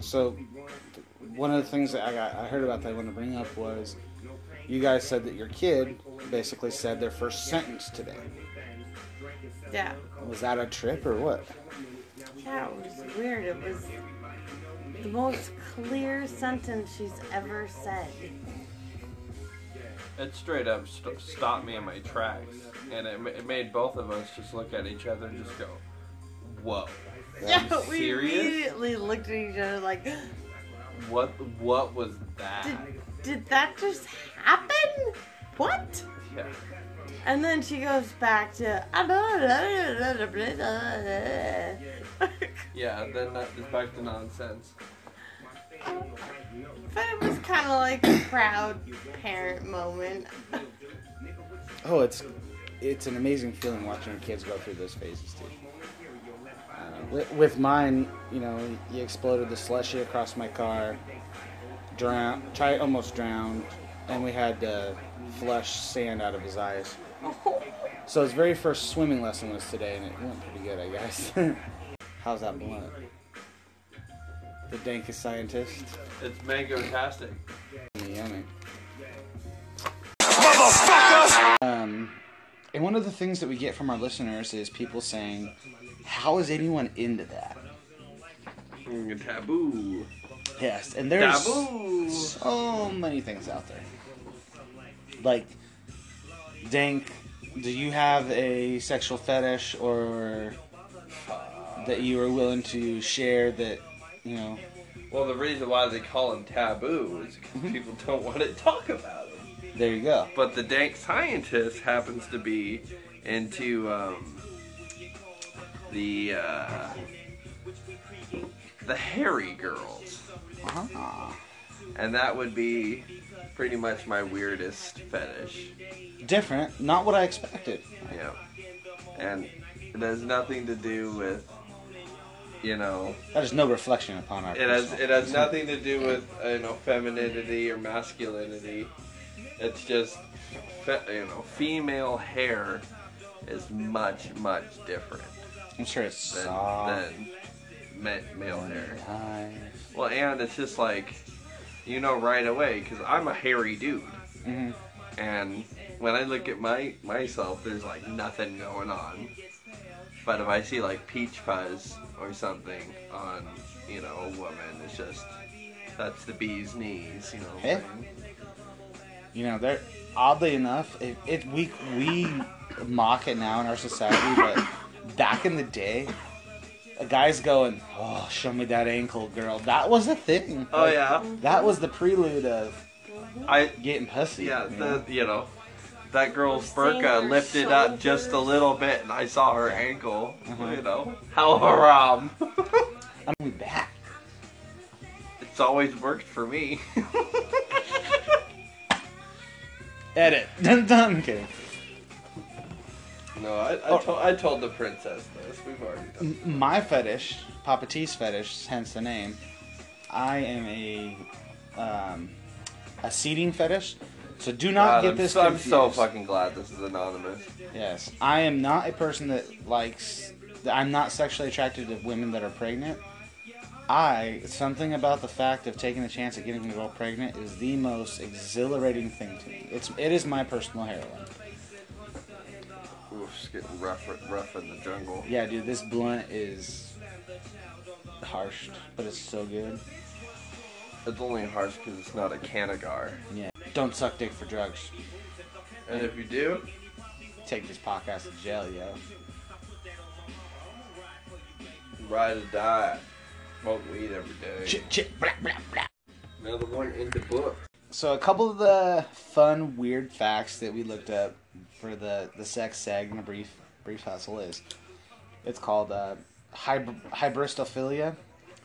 so one of the things that I got I heard about that I want to bring up was you guys said that your kid basically said their first sentence today. Yeah. Was that a trip or what? Yeah, it was weird. It was the most clear sentence she's ever said. It straight up st- stopped me in my tracks, and it, ma- it made both of us just look at each other and just go, "Whoa, Yeah, we serious? immediately looked at each other like, what? What was that?" did, did that just happen? What? Yeah. And then she goes back to, Yeah, and then that is back to nonsense. but it was kind of like a proud parent moment. Oh, it's it's an amazing feeling watching kids go through those phases too. With, with mine, you know, he exploded the slushy across my car, drowned, tried almost drowned, and we had to flush sand out of his eyes. So his very first swimming lesson was today, and it went pretty good, I guess. How's that blunt? The dankest scientist. It's mango-tastic. Yummy. Um, and one of the things that we get from our listeners is people saying, "How is anyone into that?" Mm, taboo. Yes, and there's Taboo. so many things out there. Like, Dank, do you have a sexual fetish or that you are willing to share that you know? Well, the reason why they call them taboo is because people don't want to talk about it. There you go. But the dank scientist happens to be into um, the uh, the hairy girls, Ah, and that would be pretty much my weirdest fetish. different. Not what I expected. Yeah, and it has nothing to do with you know That is no reflection upon our. it has it has nothing to do with you know femininity or masculinity. It's just fe- you know female hair is much much different I'm sure it's than, soft. than ma- male hair. Nice. Well, and it's just like you know right away because I'm a hairy dude, Mhm. and when I look at my myself, there's like nothing going on. But if I see like peach fuzz or something on you know a woman, it's just that's the bee's knees, you know. Hey. You know, there. Oddly enough, it, it we we mock it now in our society, but back in the day, a guy's going, "Oh, show me that ankle, girl." That was a thing. Oh Like, yeah, That was the prelude of I getting pussy. yeah you know? the you know. That girl's burqa her lifted up just a little bit, and I saw her ankle. Uh-huh. You know, how haram. I'm back. it's always worked for me. Edit. Dun dun. Kidding. No, I, I, Oh. told, I told the princess this. We've already done. M- My fetish, Papa T's fetish, hence the name. I am a um, a seating fetish. So do not God, get I'm, this. so, I'm so fucking glad this is anonymous. Yes, I am not a person that likes. I'm not sexually attracted to women that are pregnant. I something about the fact of taking the chance of getting a girl pregnant is the most exhilarating thing to me. It's it is my personal heroin. It's getting rough, rough in the jungle. Yeah, dude, this blunt is harsh, but it's so good. It's only harsh because it's not a Cannagar. Yeah, don't suck dick for drugs. And if you do, Take this podcast to jail, yo. ride or die. Smoke weed every day. Chit chit blah blah blah. Another one in the book. So a couple of the fun, weird facts that we looked up for the the sex seg and the brief brief hustle is, it's called uh, hyb- hybristophilia,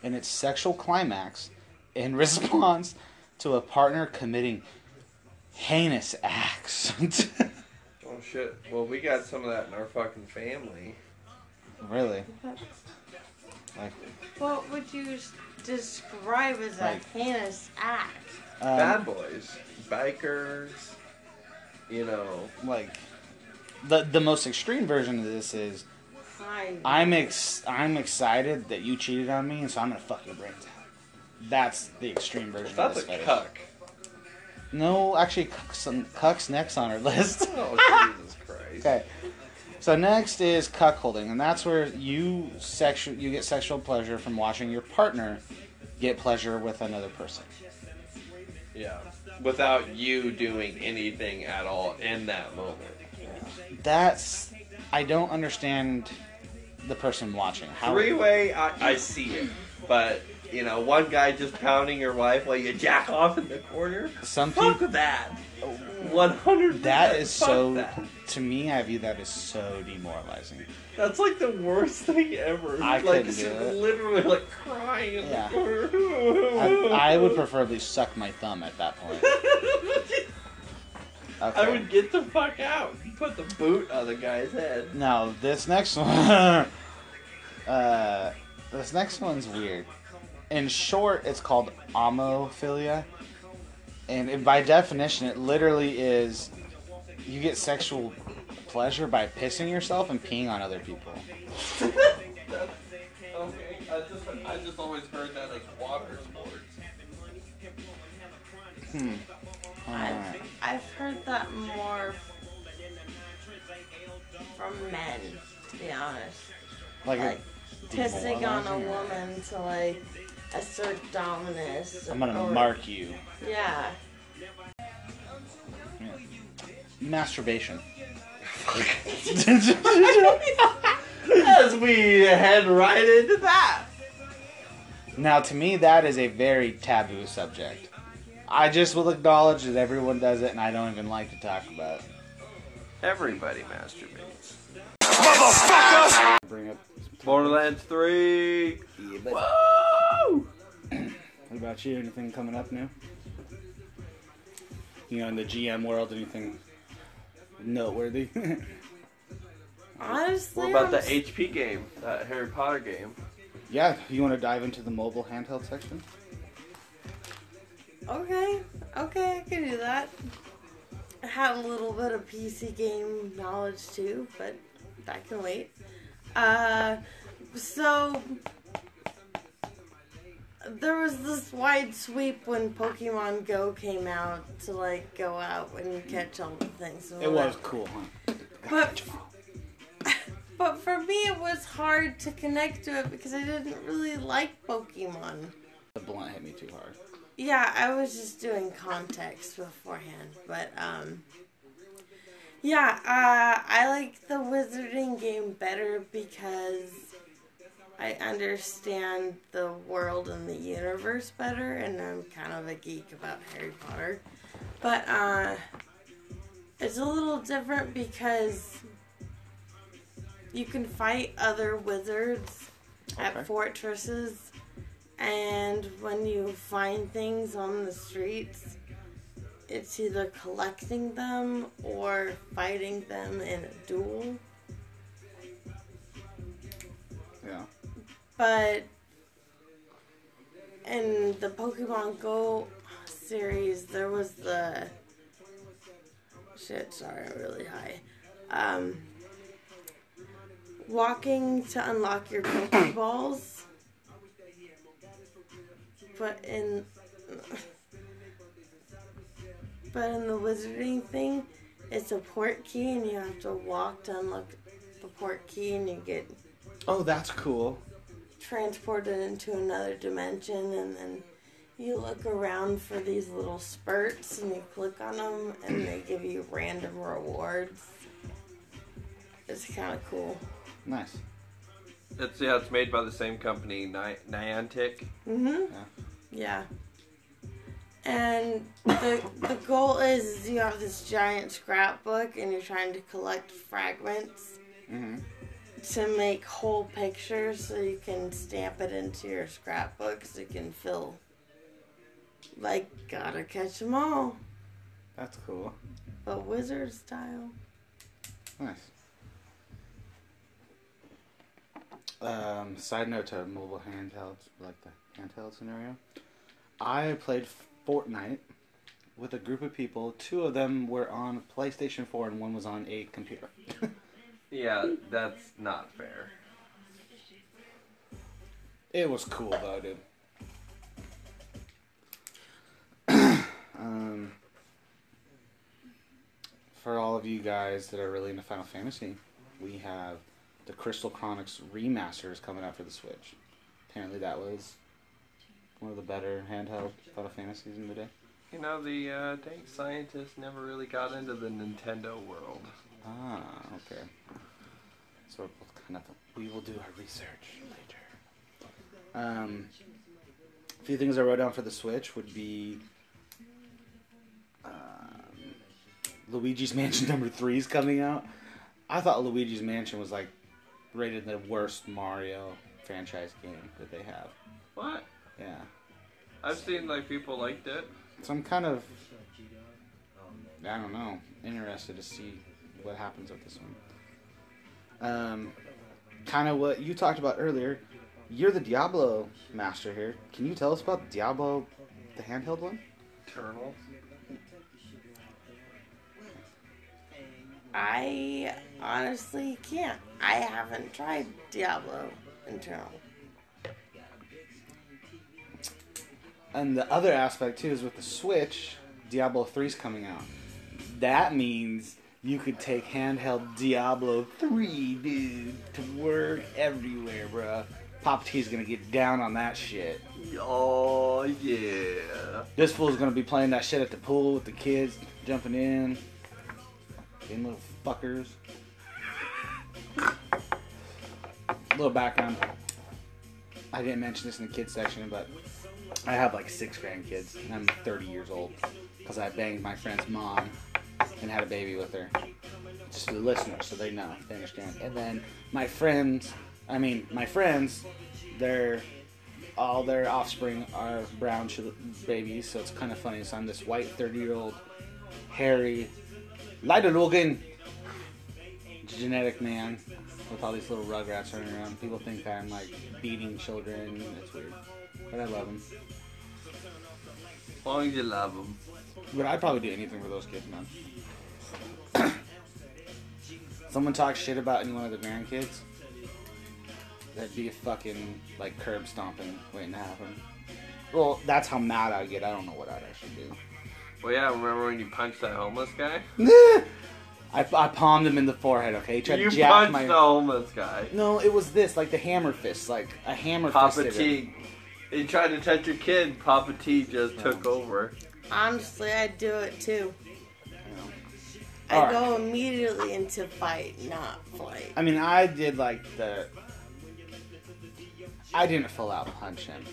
and it's sexual climax in response to a partner committing heinous acts. Oh shit. Well, we got some of that in our fucking family. really? Like, What would you describe as a heinous act? um, Bad boys, bikers. You know, like the the most extreme version of this is Fine. I'm ex I'm excited that you cheated on me, and so I'm gonna fuck your brains out. That's the extreme version That's of a this fetish. cuck. No, actually, cuck's, cuck's next on our list. Oh Jesus Christ. okay. So next is cuckolding, and that's where you sexual you get sexual pleasure from watching your partner get pleasure with another person. Yeah. Without you doing anything at all in that moment. That's I don't understand the person watching. How Three way, I, I see it. But, you know, one guy just pounding your wife while you jack off in the corner. some Fuck people that. Oh, 100 that is so that. to me I view that as so demoralizing. That's like the worst thing ever. I like, couldn't she's do it. literally like crying in Yeah. corner. I, I would preferably suck my thumb at that point. Okay. I would get the fuck out. Put the boot on the guy's head. Now this next one, uh, this next one's weird. In short, it's called amophilia, and it, by definition, it literally is you get sexual pleasure by pissing yourself and peeing on other people. Okay, I just I just always heard that as water sports. Hmm. I've, I've heard that more from men, to be honest. Like, Like a pissing on a woman to like assert dominance. I'm gonna or- mark you. Yeah. Masturbation. As we head right into that. Now, to me, that is a very taboo subject. I just will acknowledge that everyone does it, and I don't even like to talk about it. Everybody masturbates. Bring up. Borderlands 3. Yeah, but Woo! what about you? Anything coming up new? You know, in the GM world, anything noteworthy? Honestly, What about I'm the s- HP game? That Harry Potter game? yeah, you want to dive into the mobile handheld section? Okay, okay, I can do that. I have a little bit of PC game knowledge too, but that can wait. Uh, so there was this wide sweep when Pokemon Go came out to like go out and catch all the things. It was cool, huh? But but for me, it was hard to connect to it because I didn't really like Pokemon. The blunt hit me too hard. Yeah, I was just doing context beforehand, but um yeah, uh I like the wizarding game better because I understand the world and the universe better and I'm kind of a geek about Harry Potter. But uh it's a little different because you can fight other wizards Okay. at fortresses and when you find things on the streets, it's either collecting them or fighting them in a duel. Yeah. But in the Pokemon Go series, there was the shit. Sorry, I'm really high. Um, walking to unlock your Pokeballs, but in but in the wizarding thing, it's a port key, and you have to walk to unlock the port key, and you get Oh, that's cool. transported into another dimension and then you look around for these little spurts and you click on them and they give you random rewards. It's kind of cool. Nice. It's yeah, it's made by the same company, Ni- Niantic. Mhm. Yeah. Yeah. And the the goal is you have this giant scrapbook and you're trying to collect fragments hmm to make whole pictures so you can stamp it into your scrapbook so you can fill like gotta catch them all That's cool. but wizard style Nice. Um, side note to mobile handhelds, like the handheld scenario. I played Fortnite with a group of people. Two of them were on PlayStation 4 and one was on a computer. Yeah, that's not fair. it was cool though, dude. Um, for all of you guys that are really into Final Fantasy, we have the Crystal Chronicles remasters coming out for the Switch. Apparently, that was one of the better handheld Final Fantasies in the day. You know, the uh, dank scientists never really got into the Nintendo world. Ah, okay. So we're both kind of. We will do our research later. Um, a few things I wrote down for the Switch would be um, Luigi's Mansion number three is coming out. I thought Luigi's Mansion was like rated the worst Mario franchise game that they have. What? Yeah. I've seen like people liked it. So I'm kind of, I don't know, interested to see what happens with this one. Um, kind of what you talked about earlier. You're the Diablo master here. Can you tell us about Diablo, the handheld one? Eternal. I honestly can't. I haven't tried Diablo Internal. And the other aspect too is with the Switch, Diablo 3's coming out. That means you could take handheld Diablo 3, dude, to work everywhere, bruh. Pop T's gonna get down on that shit. Oh yeah. This fool's gonna be playing that shit at the pool with the kids, jumping in. Them little fuckers. little background. I didn't mention this in the kids section, but I have like six grandkids, and I'm 30 years old because I banged my friend's mom and had a baby with her. Just the listeners, so they know, they understand. And then my friends, I mean, my friends, they're all their offspring are brown babies, so it's kind of funny. So I'm this white 30 year old, hairy, lighter looking genetic man with all these little rugrats running around. People think I'm like beating children. It's weird, but I love them. As long as you love them. But I'd probably do anything for those kids, man. Someone talks shit about any one of the grandkids. That'd be a fucking like curb stomping waiting to happen. Well, that's how mad I get. I don't know what I'd actually do. Well, yeah. Remember when you punched that homeless guy? I, I palmed him in the forehead. Okay, he tried You to jack punched my. the homeless guy. No, it was this, like the hammer fist, like a hammer fist. Papa fisted. T. He tried to touch your kid. Papa T just took over. Honestly, I'd do it too. You. I Alright. go immediately into fight, not flight. I mean, I did like the. I didn't full out punch him.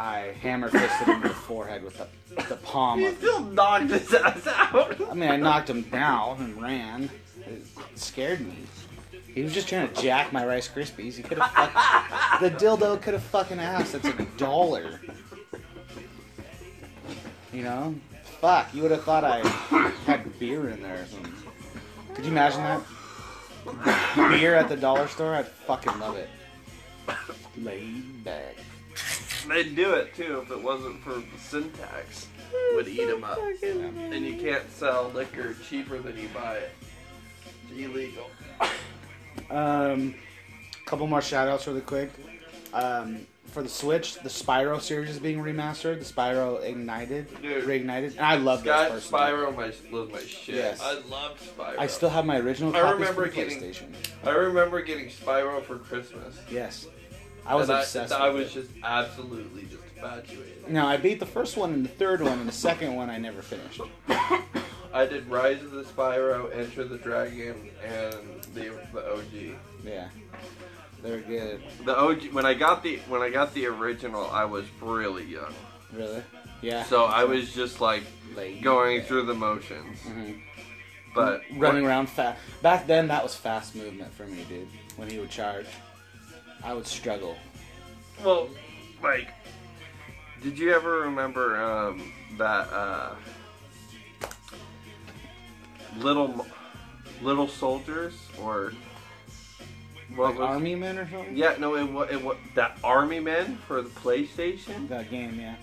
I hammer fisted him in the forehead with the the palm He of. still knocked his ass out. I mean, I knocked him down and ran. It scared me. He was just trying to jack my Rice Krispies. He could have fuck- the dildo could have fucking asked. It's a dollar. You know, fuck. You would have thought I had beer in there. Could you imagine that? Beer at the dollar store? I'd fucking love it. Laid back. They'd do it too if it wasn't for the sin tax. Would eat them up. And you can't sell liquor cheaper than you buy it. It's illegal. Um, couple more shout outs really quick. Um, for the Switch, the Spyro series is being remastered. The Spyro Ignited, Dude. Reignited, and I love Scott this personally. Spyro my, was my shit. Yes. I loved Spyro. I still have my original I remember for the getting- PlayStation. I remember getting Spyro for Christmas. Yes, I was and obsessed. I, I with was it. just absolutely just infatuated. No, I beat the first one and the third one, and the second one I never finished. I did Rise of the Spyro, Enter the Dragon, and the the OG. Yeah, they're good. The OG when I got the when I got the original, I was really young, Really? Yeah. so I was just like Laid going back. through the motions. Mhm. But running around fast. Back then, that was fast movement for me, dude. When he would charge, I would struggle. Well, like, did you ever remember um, that uh, little little soldiers or what Like was Army Men or something. Yeah, no, it was it, wa- that Army Men for the PlayStation. That game, yeah.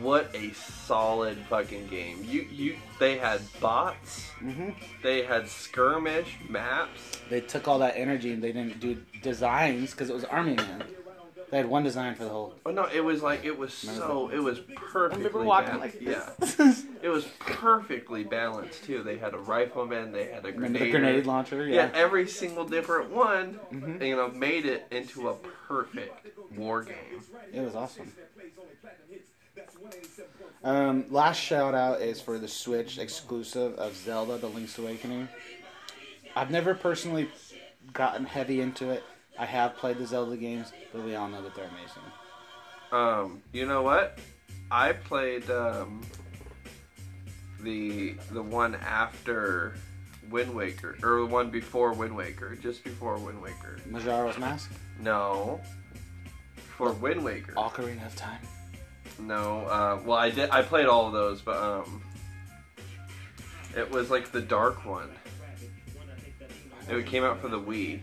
What a solid fucking game! You you they had bots, hmm they had skirmish maps. They took all that energy and they didn't do designs because it was Army Man. They had one design for the whole. Oh no, it was like it was Remember so it was perfectly. I remember walking ba- like yeah, it was perfectly balanced too. They had a rifleman, they had a grenade. the grenade launcher? Yeah, Yeah. every single different one, Mhm. you know, made it into a perfect war game. It was awesome. Um, last shout out is for the Switch exclusive of Zelda: The Link's Awakening. I've never personally gotten heavy into it. I have played the Zelda games, but we all know that they're amazing. Um, you know what? I played um, the the one after Wind Waker, or the one before Wind Waker, just before Wind Waker. Majora's Mask, No, for Wind Waker. Ocarina of Time. No, uh, well, I did. I played all of those, but um, it was like the dark one. It came out for the Wii.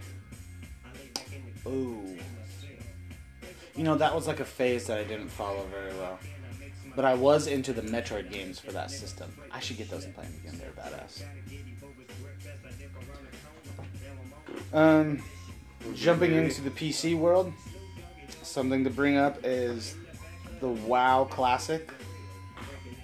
Ooh. You know, that was like a phase that I didn't follow very well. But I was into the Metroid games for that system. I should get those and play them again. They're badass. Um, jumping into the PC world, something to bring up is the WoW Classic.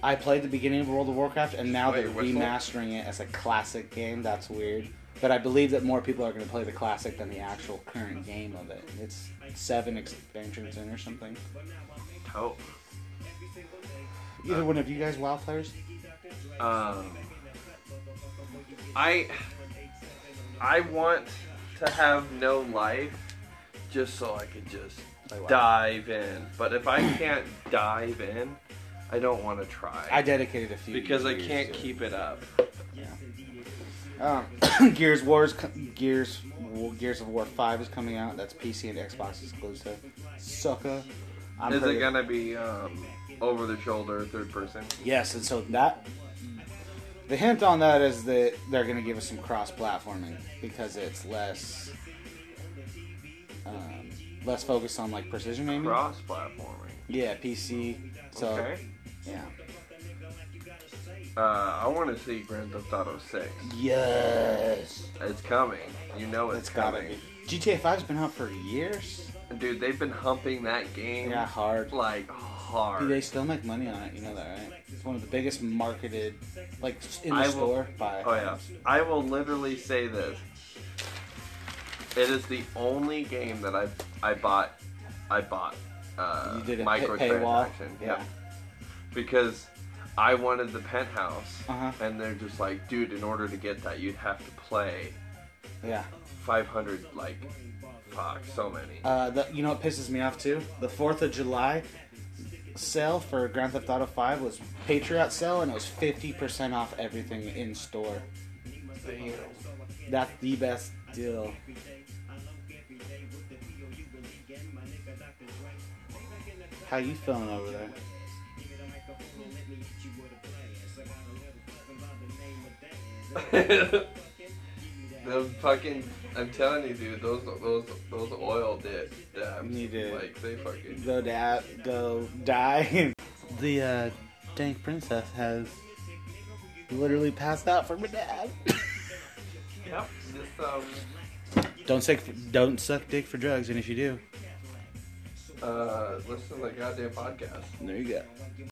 I played the beginning of World of Warcraft, and now Wait, they're remastering it as a classic game. That's weird. But I believe that more people are going to play the classic than the actual current game of it. It's seven expansions in or something. Oh, Either one of you guys WoW players? um, I I want to have no life just so I could just WoW. dive in. But if I can't dive in, I don't want to try I dedicated a few because I can't to keep it up. Um, Gears Wars, Gears, Gears of War Five is coming out. That's PC and Xbox exclusive. Sucker. I'm Is it gonna be um, over the shoulder, third person? Yes, and so that the hint on that is that they're going to give us some cross-platforming because it's less um, less focused on like precision aiming. Cross platforming. Yeah, PC. So Okay. yeah. Uh, I want to see Grand Theft Auto 6. Yes, It's coming. You know it's, it's coming. GTA 5's been out for years. Dude, they've been humping that game Yeah, hard. like hard. Do they still make money on it? You know that, right? It's one of the biggest marketed, like in the I will- store by. Oh yeah. I will literally say this. It is the only game that I I bought I bought uh You did a pay- microtransaction. paywall? Yeah. Yeah. Because I wanted the penthouse Uh-huh. and they're just like, dude, in order to get that you'd have to play Yeah. 500 like fuck so many. Uh, the, you know what pisses me off too? The Fourth of July sale for Grand Theft Auto Five was Patriot sale, and it was fifty percent off everything in store. That's the best deal. How you feeling over there? those fucking I'm telling you dude, those those those oil dip dabs You need to- like they fucking Go da- go die. the uh, dank princess has literally passed out from her dad. Yep. Just um don't suck. Don't suck dick for drugs, and if you do, uh listen to the goddamn podcast. there you go.